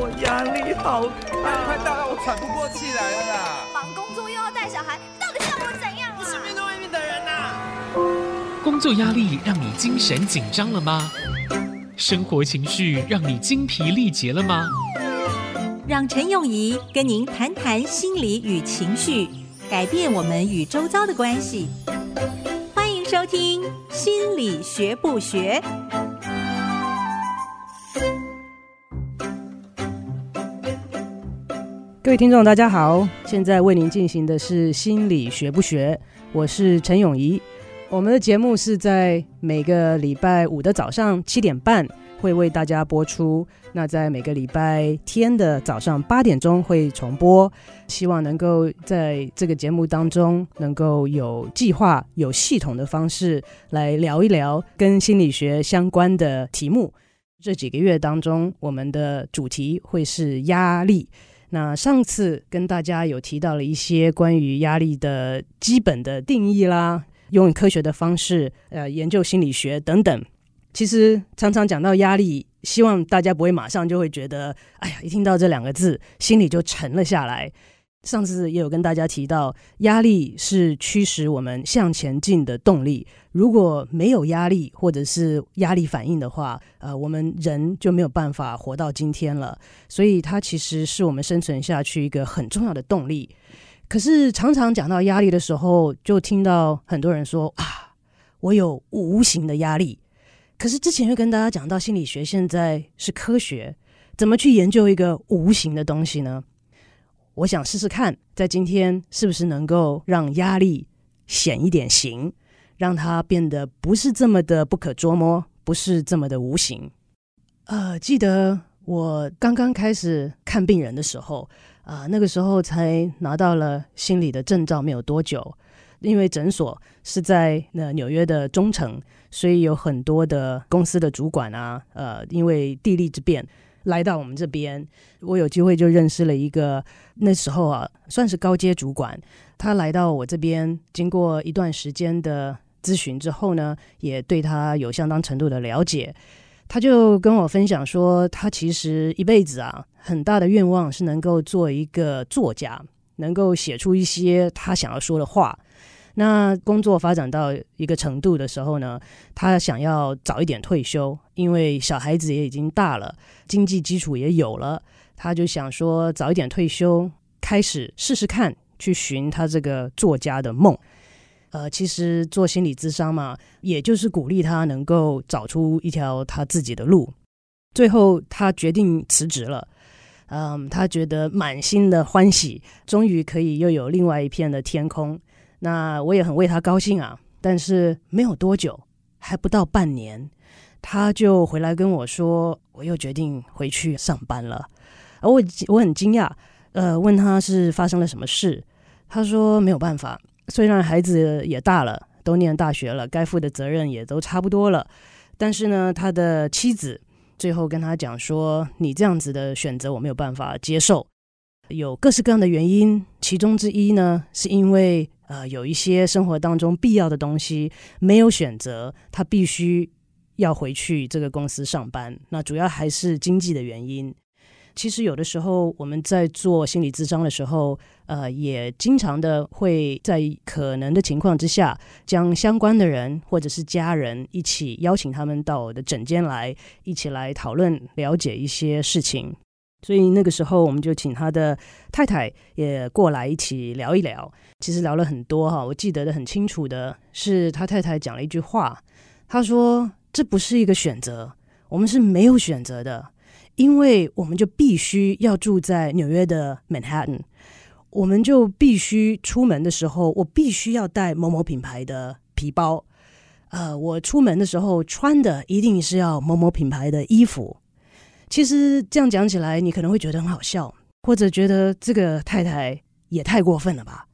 我压力好大，快大到我喘不过气来了啦！忙工作又要带小孩，到底像我怎样啊？我是面对外面的人呐。工作压力让你精神紧张了吗？生活情绪让你精疲力竭了吗？让陈永仪跟您谈谈心理与情绪，改变我们与周遭的关系。欢迎收听《心理学不学》。各位听众，大家好，现在为您进行的是心理学不学，我是陈永仪。我们的节目是在每个礼拜五的早上七点半会为大家播出，那在每个礼拜天的早上八点钟会重播。希望能够在这个节目当中，能够有计划、有系统的方式来聊一聊跟心理学相关的题目。这几个月当中，我们的主题会是压力。那上次跟大家有提到了一些关于压力的基本的定义啦，用科学的方式，呃，研究心理学等等。其实常常讲到压力，希望大家不会马上就会觉得，哎呀，一听到这两个字，心里就沉了下来。上次也有跟大家提到，压力是驱使我们向前进的动力。如果没有压力，或者是压力反应的话，呃，我们人就没有办法活到今天了。所以，它其实是我们生存下去一个很重要的动力。可是，常常讲到压力的时候，就听到很多人说啊，我有无形的压力。可是之前又跟大家讲到，心理学现在是科学，怎么去研究一个无形的东西呢？我想试试看，在今天是不是能够让压力显一点形，让它变得不是这么的不可捉摸，不是这么的无形。呃，记得我刚刚开始看病人的时候，啊、呃，那个时候才拿到了心理的证照没有多久，因为诊所是在那纽约的中城，所以有很多的公司的主管啊，呃，因为地利之便。来到我们这边，我有机会就认识了一个那时候啊，算是高阶主管。他来到我这边，经过一段时间的咨询之后呢，也对他有相当程度的了解。他就跟我分享说，他其实一辈子啊，很大的愿望是能够做一个作家，能够写出一些他想要说的话。那工作发展到一个程度的时候呢，他想要早一点退休，因为小孩子也已经大了，经济基础也有了，他就想说早一点退休，开始试试看，去寻他这个作家的梦。呃，其实做心理咨商嘛，也就是鼓励他能够找出一条他自己的路。最后，他决定辞职了。嗯，他觉得满心的欢喜，终于可以又有另外一片的天空。那我也很为他高兴啊，但是没有多久，还不到半年，他就回来跟我说，我又决定回去上班了。而我我很惊讶，呃，问他是发生了什么事，他说没有办法，虽然孩子也大了，都念大学了，该负的责任也都差不多了，但是呢，他的妻子最后跟他讲说，你这样子的选择我没有办法接受，有各式各样的原因，其中之一呢，是因为。呃，有一些生活当中必要的东西没有选择，他必须要回去这个公司上班。那主要还是经济的原因。其实有的时候我们在做心理咨商的时候，呃，也经常的会在可能的情况之下，将相关的人或者是家人一起邀请他们到我的诊间来，一起来讨论了解一些事情。所以那个时候，我们就请他的太太也过来一起聊一聊。其实聊了很多哈，我记得的很清楚的是，他太太讲了一句话，他说：“这不是一个选择，我们是没有选择的，因为我们就必须要住在纽约的 Manhattan，我们就必须出门的时候，我必须要带某某品牌的皮包，呃，我出门的时候穿的一定是要某某品牌的衣服。”其实这样讲起来，你可能会觉得很好笑，或者觉得这个太太也太过分了吧？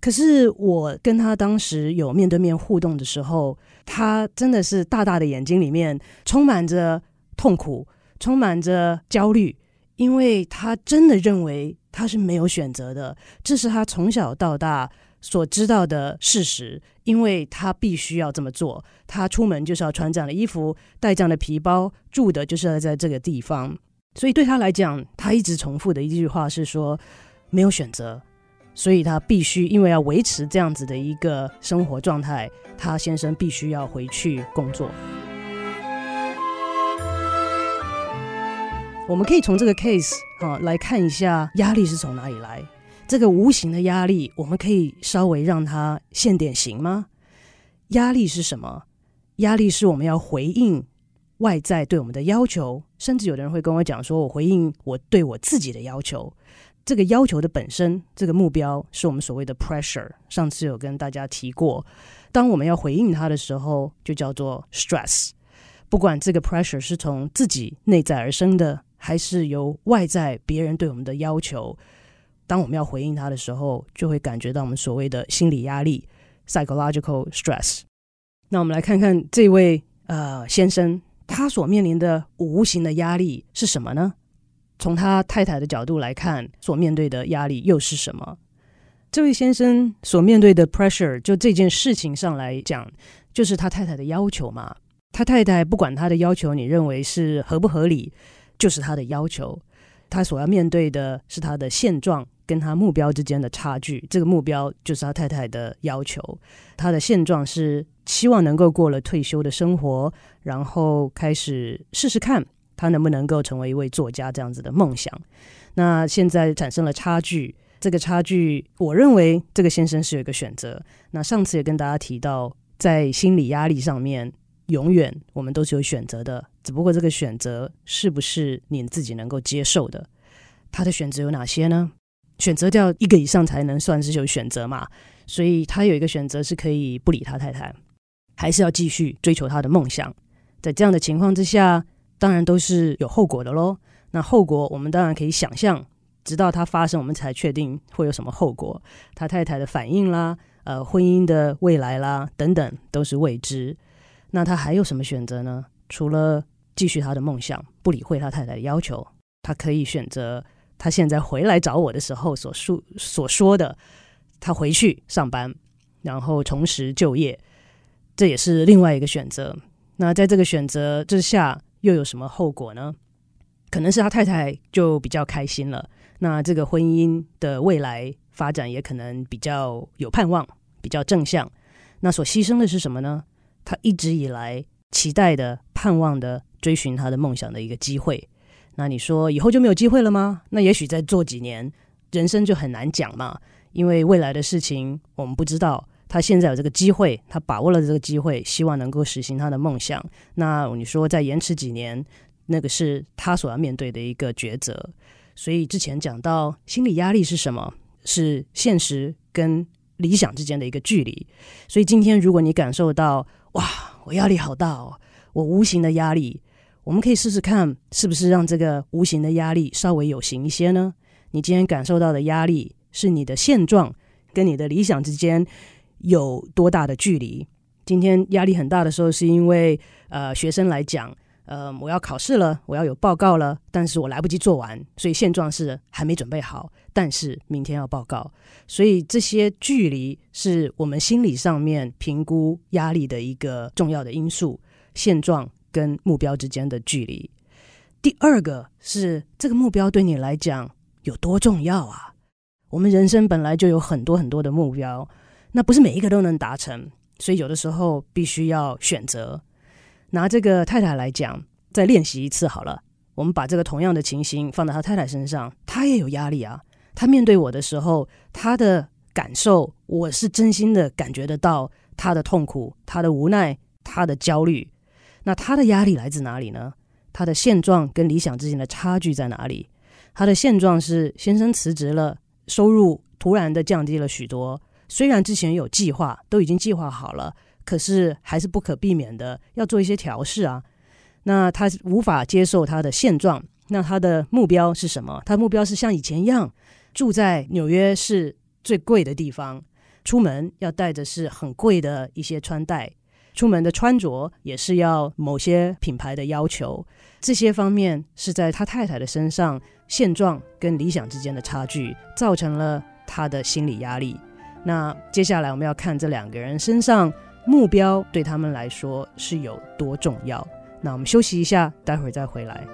可是我跟他当时有面对面互动的时候，他真的是大大的眼睛里面充满着痛苦，充满着焦虑，因为他真的认为他是没有选择的，这是他从小到大所知道的事实，因为他必须要这么做。他出门就是要穿这样的衣服，带这样的皮包，住的就是要在这个地方。所以对他来讲，他一直重复的一句话是说没有选择，所以他必须因为要维持这样子的一个生活状态，他先生必须要回去工作。我们可以从这个 case 啊来看一下压力是从哪里来。这个无形的压力，我们可以稍微让它现点形吗？压力是什么？压力是我们要回应外在对我们的要求，甚至有的人会跟我讲说，我回应我对我自己的要求。这个要求的本身，这个目标是我们所谓的 pressure。上次有跟大家提过，当我们要回应它的时候，就叫做 stress。不管这个 pressure 是从自己内在而生的，还是由外在别人对我们的要求。当我们要回应他的时候，就会感觉到我们所谓的心理压力 （psychological stress）。那我们来看看这位呃先生，他所面临的无形的压力是什么呢？从他太太的角度来看，所面对的压力又是什么？这位先生所面对的 pressure，就这件事情上来讲，就是他太太的要求嘛。他太太不管他的要求，你认为是合不合理，就是他的要求。他所要面对的是他的现状。跟他目标之间的差距，这个目标就是他太太的要求。他的现状是希望能够过了退休的生活，然后开始试试看他能不能够成为一位作家这样子的梦想。那现在产生了差距，这个差距，我认为这个先生是有一个选择。那上次也跟大家提到，在心理压力上面，永远我们都是有选择的，只不过这个选择是不是你自己能够接受的？他的选择有哪些呢？选择掉一个以上才能算是有选择嘛，所以他有一个选择是可以不理他太太，还是要继续追求他的梦想。在这样的情况之下，当然都是有后果的喽。那后果我们当然可以想象，直到它发生，我们才确定会有什么后果。他太太的反应啦，呃，婚姻的未来啦，等等都是未知。那他还有什么选择呢？除了继续他的梦想，不理会他太太的要求，他可以选择。他现在回来找我的时候所述所说的，他回去上班，然后重拾就业，这也是另外一个选择。那在这个选择之下，又有什么后果呢？可能是他太太就比较开心了，那这个婚姻的未来发展也可能比较有盼望，比较正向。那所牺牲的是什么呢？他一直以来期待的、盼望的、追寻他的梦想的一个机会。那你说以后就没有机会了吗？那也许再做几年，人生就很难讲嘛。因为未来的事情我们不知道。他现在有这个机会，他把握了这个机会，希望能够实行他的梦想。那你说再延迟几年，那个是他所要面对的一个抉择。所以之前讲到心理压力是什么？是现实跟理想之间的一个距离。所以今天如果你感受到哇，我压力好大哦，我无形的压力。我们可以试试看，是不是让这个无形的压力稍微有形一些呢？你今天感受到的压力，是你的现状跟你的理想之间有多大的距离？今天压力很大的时候，是因为呃，学生来讲，呃，我要考试了，我要有报告了，但是我来不及做完，所以现状是还没准备好，但是明天要报告，所以这些距离是我们心理上面评估压力的一个重要的因素。现状。跟目标之间的距离。第二个是这个目标对你来讲有多重要啊？我们人生本来就有很多很多的目标，那不是每一个都能达成，所以有的时候必须要选择。拿这个太太来讲，再练习一次好了。我们把这个同样的情形放到他太太身上，他也有压力啊。他面对我的时候，他的感受，我是真心的感觉得到他的痛苦、他的无奈、他的焦虑。那他的压力来自哪里呢？他的现状跟理想之间的差距在哪里？他的现状是先生辞职了，收入突然的降低了许多。虽然之前有计划，都已经计划好了，可是还是不可避免的要做一些调试啊。那他无法接受他的现状，那他的目标是什么？他的目标是像以前一样，住在纽约市最贵的地方，出门要带着是很贵的一些穿戴。出门的穿着也是要某些品牌的要求，这些方面是在他太太的身上，现状跟理想之间的差距，造成了他的心理压力。那接下来我们要看这两个人身上目标对他们来说是有多重要。那我们休息一下，待会儿再回来。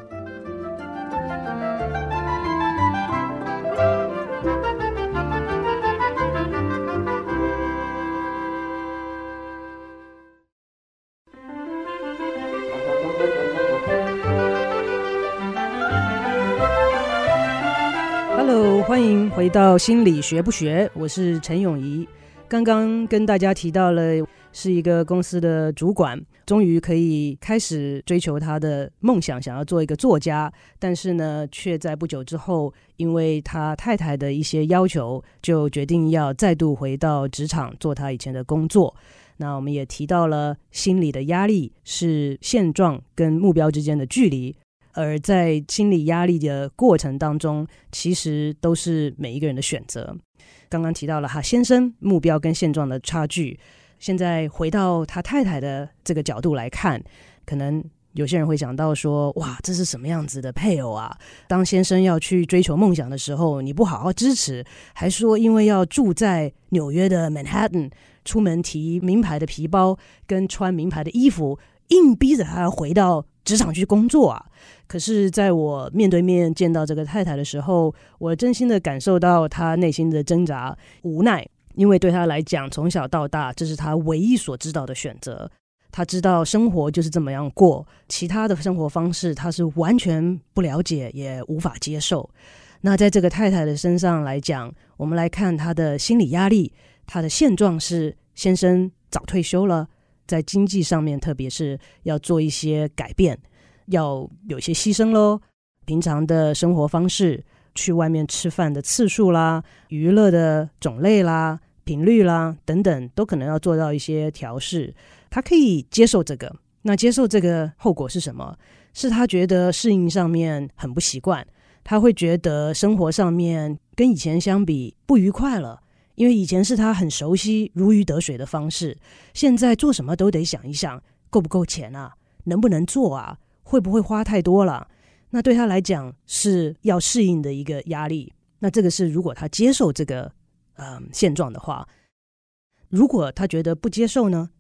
欢迎回到心理学不学，我是陈永仪。刚刚跟大家提到了，是一个公司的主管，终于可以开始追求他的梦想，想要做一个作家。但是呢，却在不久之后，因为他太太的一些要求，就决定要再度回到职场做他以前的工作。那我们也提到了，心理的压力是现状跟目标之间的距离，而在心理压力的过程当中，其实都是每一个人的选择。刚刚提到了哈先生目标跟现状的差距，现在回到他太太的这个角度来看，可能有些人会想到说，哇，这是什么样子的配偶啊？当先生要去追求梦想的时候，你不好好支持，还说因为要住在纽约的 Manhattan。出门提名牌的皮包，跟穿名牌的衣服，硬逼着他回到职场去工作啊！可是，在我面对面见到这个太太的时候，我真心的感受到她内心的挣扎、无奈，因为对她来讲，从小到大，这是她唯一所知道的选择。她知道生活就是这么样过，其他的生活方式，她是完全不了解，也无法接受。那在这个太太的身上来讲，我们来看她的心理压力。她的现状是，先生早退休了，在经济上面，特别是要做一些改变，要有些牺牲喽。平常的生活方式，去外面吃饭的次数啦，娱乐的种类啦、频率啦等等，都可能要做到一些调试。他可以接受这个，那接受这个后果是什么？是他觉得适应上面很不习惯，他会觉得生活上面跟以前相比不愉快了。因为以前是他很熟悉、如鱼得水的方式，现在做什么都得想一想，够不够钱啊？能不能做啊？会不会花太多了？那对他来讲是要适应的一个压力。那这个是如果他接受这个嗯现状的话，如果他觉得不接受呢？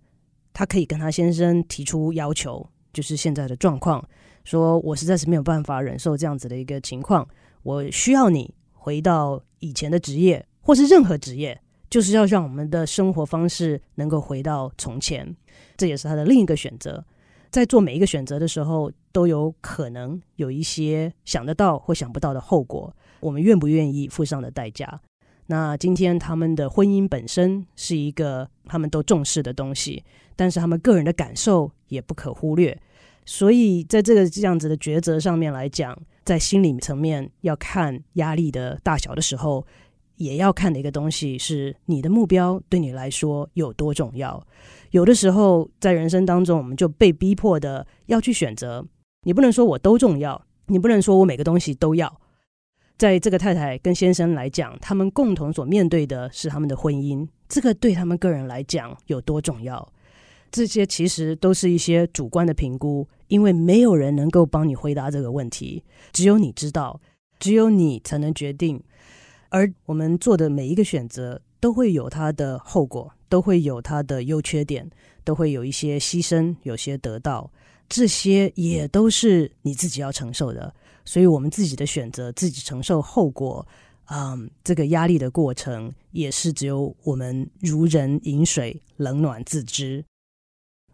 他可以跟他先生提出要求，就是现在的状况，说我实在是没有办法忍受这样子的一个情况，我需要你回到以前的职业。或是任何职业，就是要让我们的生活方式能够回到从前，这也是他的另一个选择。在做每一个选择的时候，都有可能有一些想得到或想不到的后果，我们愿不愿意付上的代价？那今天他们的婚姻本身是一个他们都重视的东西，但是他们个人的感受也不可忽略。所以在这个这样子的抉择上面来讲，在心理层面要看压力的大小的时候。也要看的一个东西是你的目标对你来说有多重要。有的时候在人生当中，我们就被逼迫的要去选择。你不能说我都重要，你不能说我每个东西都要。在这个太太跟先生来讲，他们共同所面对的是他们的婚姻，这个对他们个人来讲有多重要？这些其实都是一些主观的评估，因为没有人能够帮你回答这个问题，只有你知道，只有你才能决定。而我们做的每一个选择都会有它的后果，都会有它的优缺点，都会有一些牺牲，有些得到，这些也都是你自己要承受的。所以，我们自己的选择，自己承受后果，嗯，这个压力的过程，也是只有我们如人饮水，冷暖自知。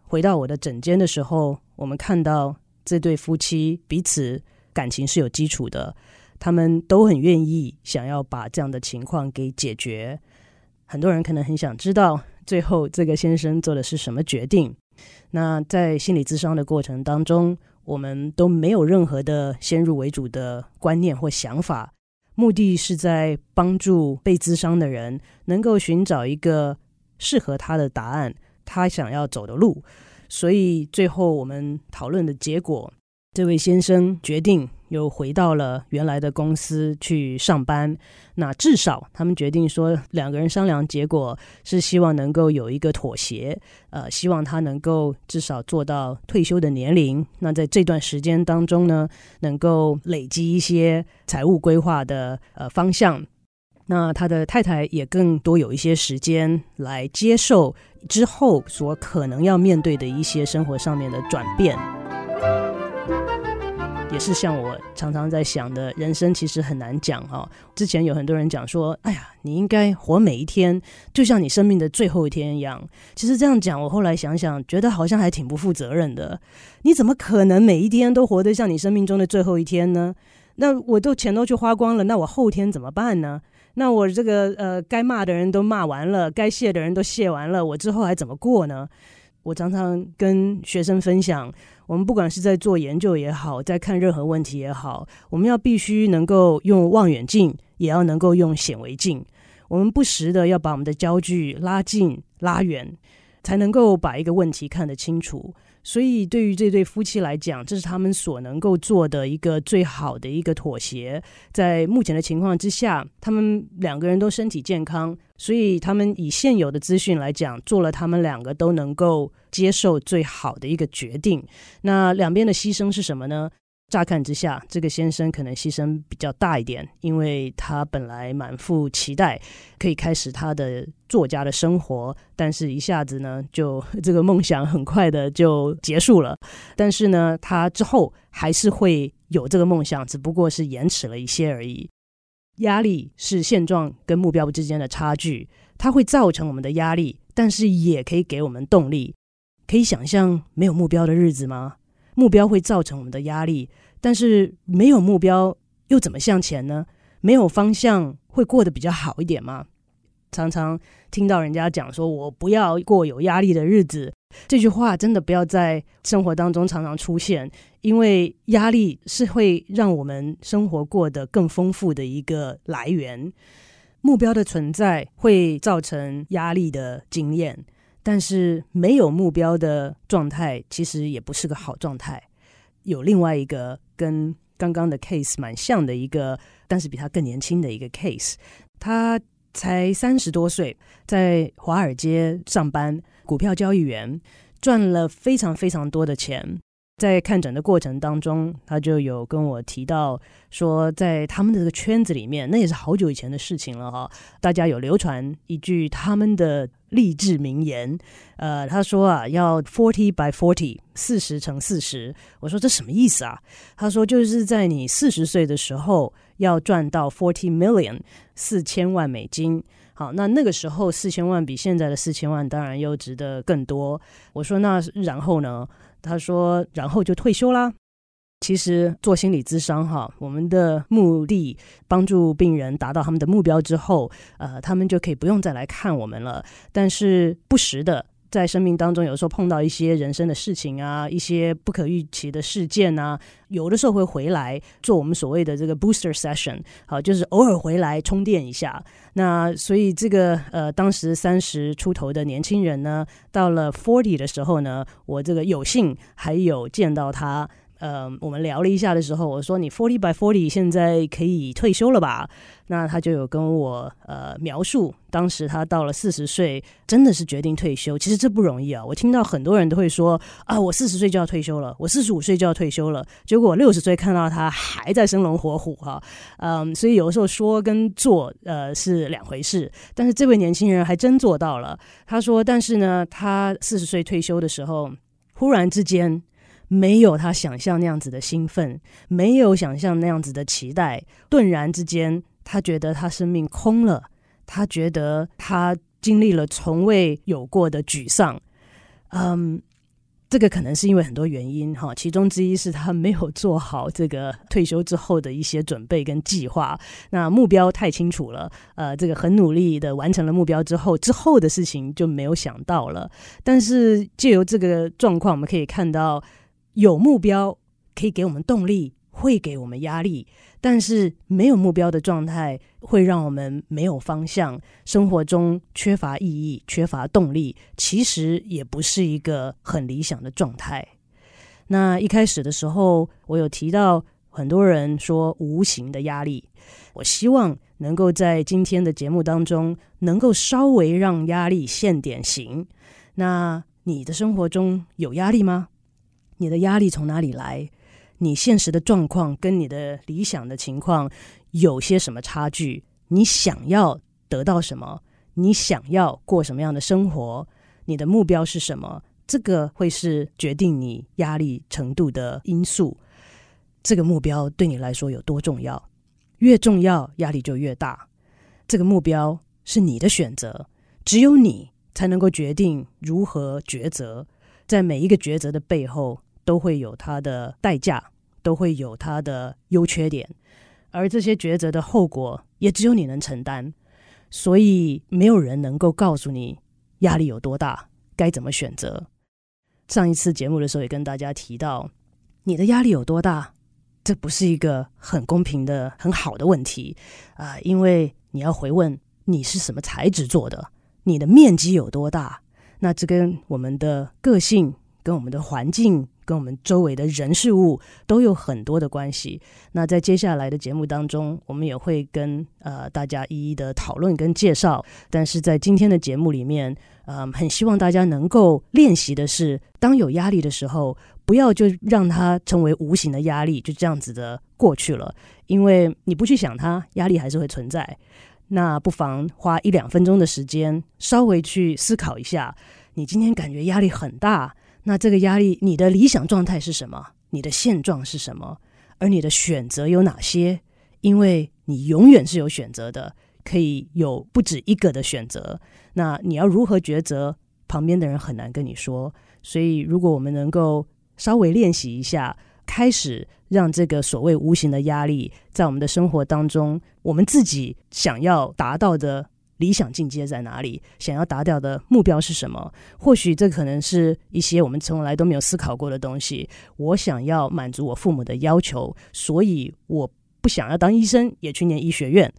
回到我的诊间的时候，我们看到这对夫妻彼此感情是有基础的。他们都很愿意想要把这样的情况给解决。很多人可能很想知道，最后这个先生做的是什么决定。那在心理咨商的过程当中，我们都没有任何的先入为主的观念或想法，目的是在帮助被咨商的人能够寻找一个适合他的答案，他想要走的路。所以最后我们讨论的结果，这位先生决定。又回到了原来的公司去上班。那至少他们决定说，两个人商量，结果是希望能够有一个妥协。呃，希望他能够至少做到退休的年龄。那在这段时间当中呢，能够累积一些财务规划的呃方向。那他的太太也更多有一些时间来接受之后所可能要面对的一些生活上面的转变。也是像我常常在想的，人生其实很难讲哈。之前有很多人讲说，哎呀，你应该活每一天，就像你生命的最后一天一样。其实这样讲，我后来想想，觉得好像还挺不负责任的。你怎么可能每一天都活得像你生命中的最后一天呢？那我都钱都去花光了，那我后天怎么办呢？那我这个呃，该骂的人都骂完了，该谢的人都谢完了，我之后还怎么过呢？我常常跟学生分享，我们不管是在做研究也好，在看任何问题也好，我们要必须能够用望远镜，也要能够用显微镜。我们不时的要把我们的焦距拉近、拉远，才能够把一个问题看得清楚。所以，对于这对夫妻来讲，这是他们所能够做的一个最好的一个妥协。在目前的情况之下，他们两个人都身体健康，所以他们以现有的资讯来讲，做了他们两个都能够接受最好的一个决定。那两边的牺牲是什么呢？乍看之下，这个先生可能牺牲比较大一点，因为他本来满腹期待可以开始他的作家的生活，但是一下子呢，就这个梦想很快的就结束了。但是呢，他之后还是会有这个梦想，只不过是延迟了一些而已。压力是现状跟目标之间的差距，它会造成我们的压力，但是也可以给我们动力。可以想象没有目标的日子吗？目标会造成我们的压力，但是没有目标又怎么向前呢？没有方向会过得比较好一点吗？常常听到人家讲说：“我不要过有压力的日子。”这句话真的不要在生活当中常常出现，因为压力是会让我们生活过得更丰富的一个来源。目标的存在会造成压力的经验。但是没有目标的状态，其实也不是个好状态。有另外一个跟刚刚的 case 蛮像的一个，但是比他更年轻的一个 case。他才三十多岁，在华尔街上班，股票交易员，赚了非常非常多的钱。在看诊的过程当中，他就有跟我提到说，在他们的这个圈子里面，那也是好久以前的事情了哈。大家有流传一句他们的励志名言，呃，他说啊，要 forty by forty，四十乘四十。我说这什么意思啊？他说就是在你四十岁的时候要赚到 forty million，四千万美金。好，那那个时候四千万比现在的四千万当然又值得更多。我说那然后呢？他说：“然后就退休啦。其实做心理咨商哈，我们的目的帮助病人达到他们的目标之后，呃，他们就可以不用再来看我们了。但是不时的。”在生命当中，有时候碰到一些人生的事情啊，一些不可预期的事件啊，有的时候会回来做我们所谓的这个 booster session，好，就是偶尔回来充电一下。那所以这个呃，当时三十出头的年轻人呢，到了 forty 的时候呢，我这个有幸还有见到他。呃，我们聊了一下的时候，我说你 forty by forty 现在可以退休了吧？那他就有跟我呃描述，当时他到了四十岁，真的是决定退休。其实这不容易啊！我听到很多人都会说啊，我四十岁就要退休了，我四十五岁就要退休了。结果六十岁看到他还在生龙活虎哈，嗯，所以有的时候说跟做呃是两回事。但是这位年轻人还真做到了。他说，但是呢，他四十岁退休的时候，忽然之间。没有他想象那样子的兴奋，没有想象那样子的期待，顿然之间，他觉得他生命空了，他觉得他经历了从未有过的沮丧。嗯，这个可能是因为很多原因哈，其中之一是他没有做好这个退休之后的一些准备跟计划。那目标太清楚了，呃，这个很努力的完成了目标之后，之后的事情就没有想到了。但是借由这个状况，我们可以看到。有目标可以给我们动力，会给我们压力，但是没有目标的状态会让我们没有方向，生活中缺乏意义，缺乏动力，其实也不是一个很理想的状态。那一开始的时候，我有提到很多人说无形的压力，我希望能够在今天的节目当中，能够稍微让压力现点形。那你的生活中有压力吗？你的压力从哪里来？你现实的状况跟你的理想的情况有些什么差距？你想要得到什么？你想要过什么样的生活？你的目标是什么？这个会是决定你压力程度的因素。这个目标对你来说有多重要？越重要，压力就越大。这个目标是你的选择，只有你才能够决定如何抉择。在每一个抉择的背后，都会有它的代价，都会有它的优缺点。而这些抉择的后果也只有你能承担，所以没有人能够告诉你压力有多大，该怎么选择。上一次节目的时候也跟大家提到，你的压力有多大，这不是一个很公平的、很好的问题啊，因为你要回问你是什么材质做的，你的面积有多大，那这跟我们的个性、跟我们的环境。跟我们周围的人事物都有很多的关系。那在接下来的节目当中，我们也会跟呃大家一一的讨论跟介绍。但是在今天的节目里面，嗯、呃，很希望大家能够练习的是，当有压力的时候，不要就让它成为无形的压力，就这样子的过去了。因为你不去想它，压力还是会存在。那不妨花一两分钟的时间，稍微去思考一下，你今天感觉压力很大。那这个压力，你的理想状态是什么？你的现状是什么？而你的选择有哪些？因为你永远是有选择的，可以有不止一个的选择。那你要如何抉择？旁边的人很难跟你说。所以，如果我们能够稍微练习一下，开始让这个所谓无形的压力，在我们的生活当中，我们自己想要达到的。理想境界在哪里？想要达到的目标是什么？或许这可能是一些我们从来都没有思考过的东西。我想要满足我父母的要求，所以我不想要当医生，也去念医学院。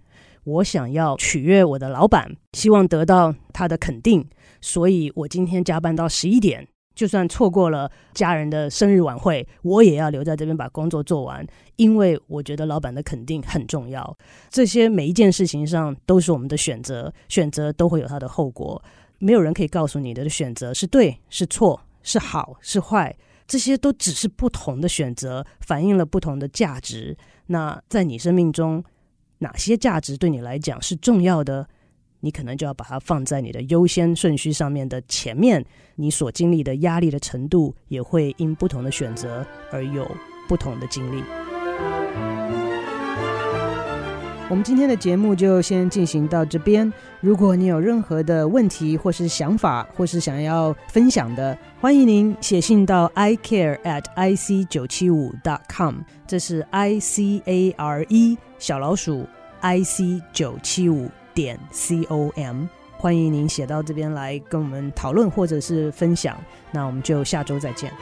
我想要取悦我的老板，希望得到他的肯定，所以我今天加班到十一点。就算错过了家人的生日晚会，我也要留在这边把工作做完，因为我觉得老板的肯定很重要。这些每一件事情上都是我们的选择，选择都会有它的后果。没有人可以告诉你的选择是对是错是好是坏，这些都只是不同的选择，反映了不同的价值。那在你生命中，哪些价值对你来讲是重要的？你可能就要把它放在你的优先顺序上面的前面，你所经历的压力的程度也会因不同的选择而有不同的经历。我们今天的节目就先进行到这边。如果你有任何的问题或是想法，或是想要分享的，欢迎您写信到 i care at i c 九七五 dot com，这是 i c a r e 小老鼠 i c 九七五。点 com，欢迎您写到这边来跟我们讨论或者是分享，那我们就下周再见。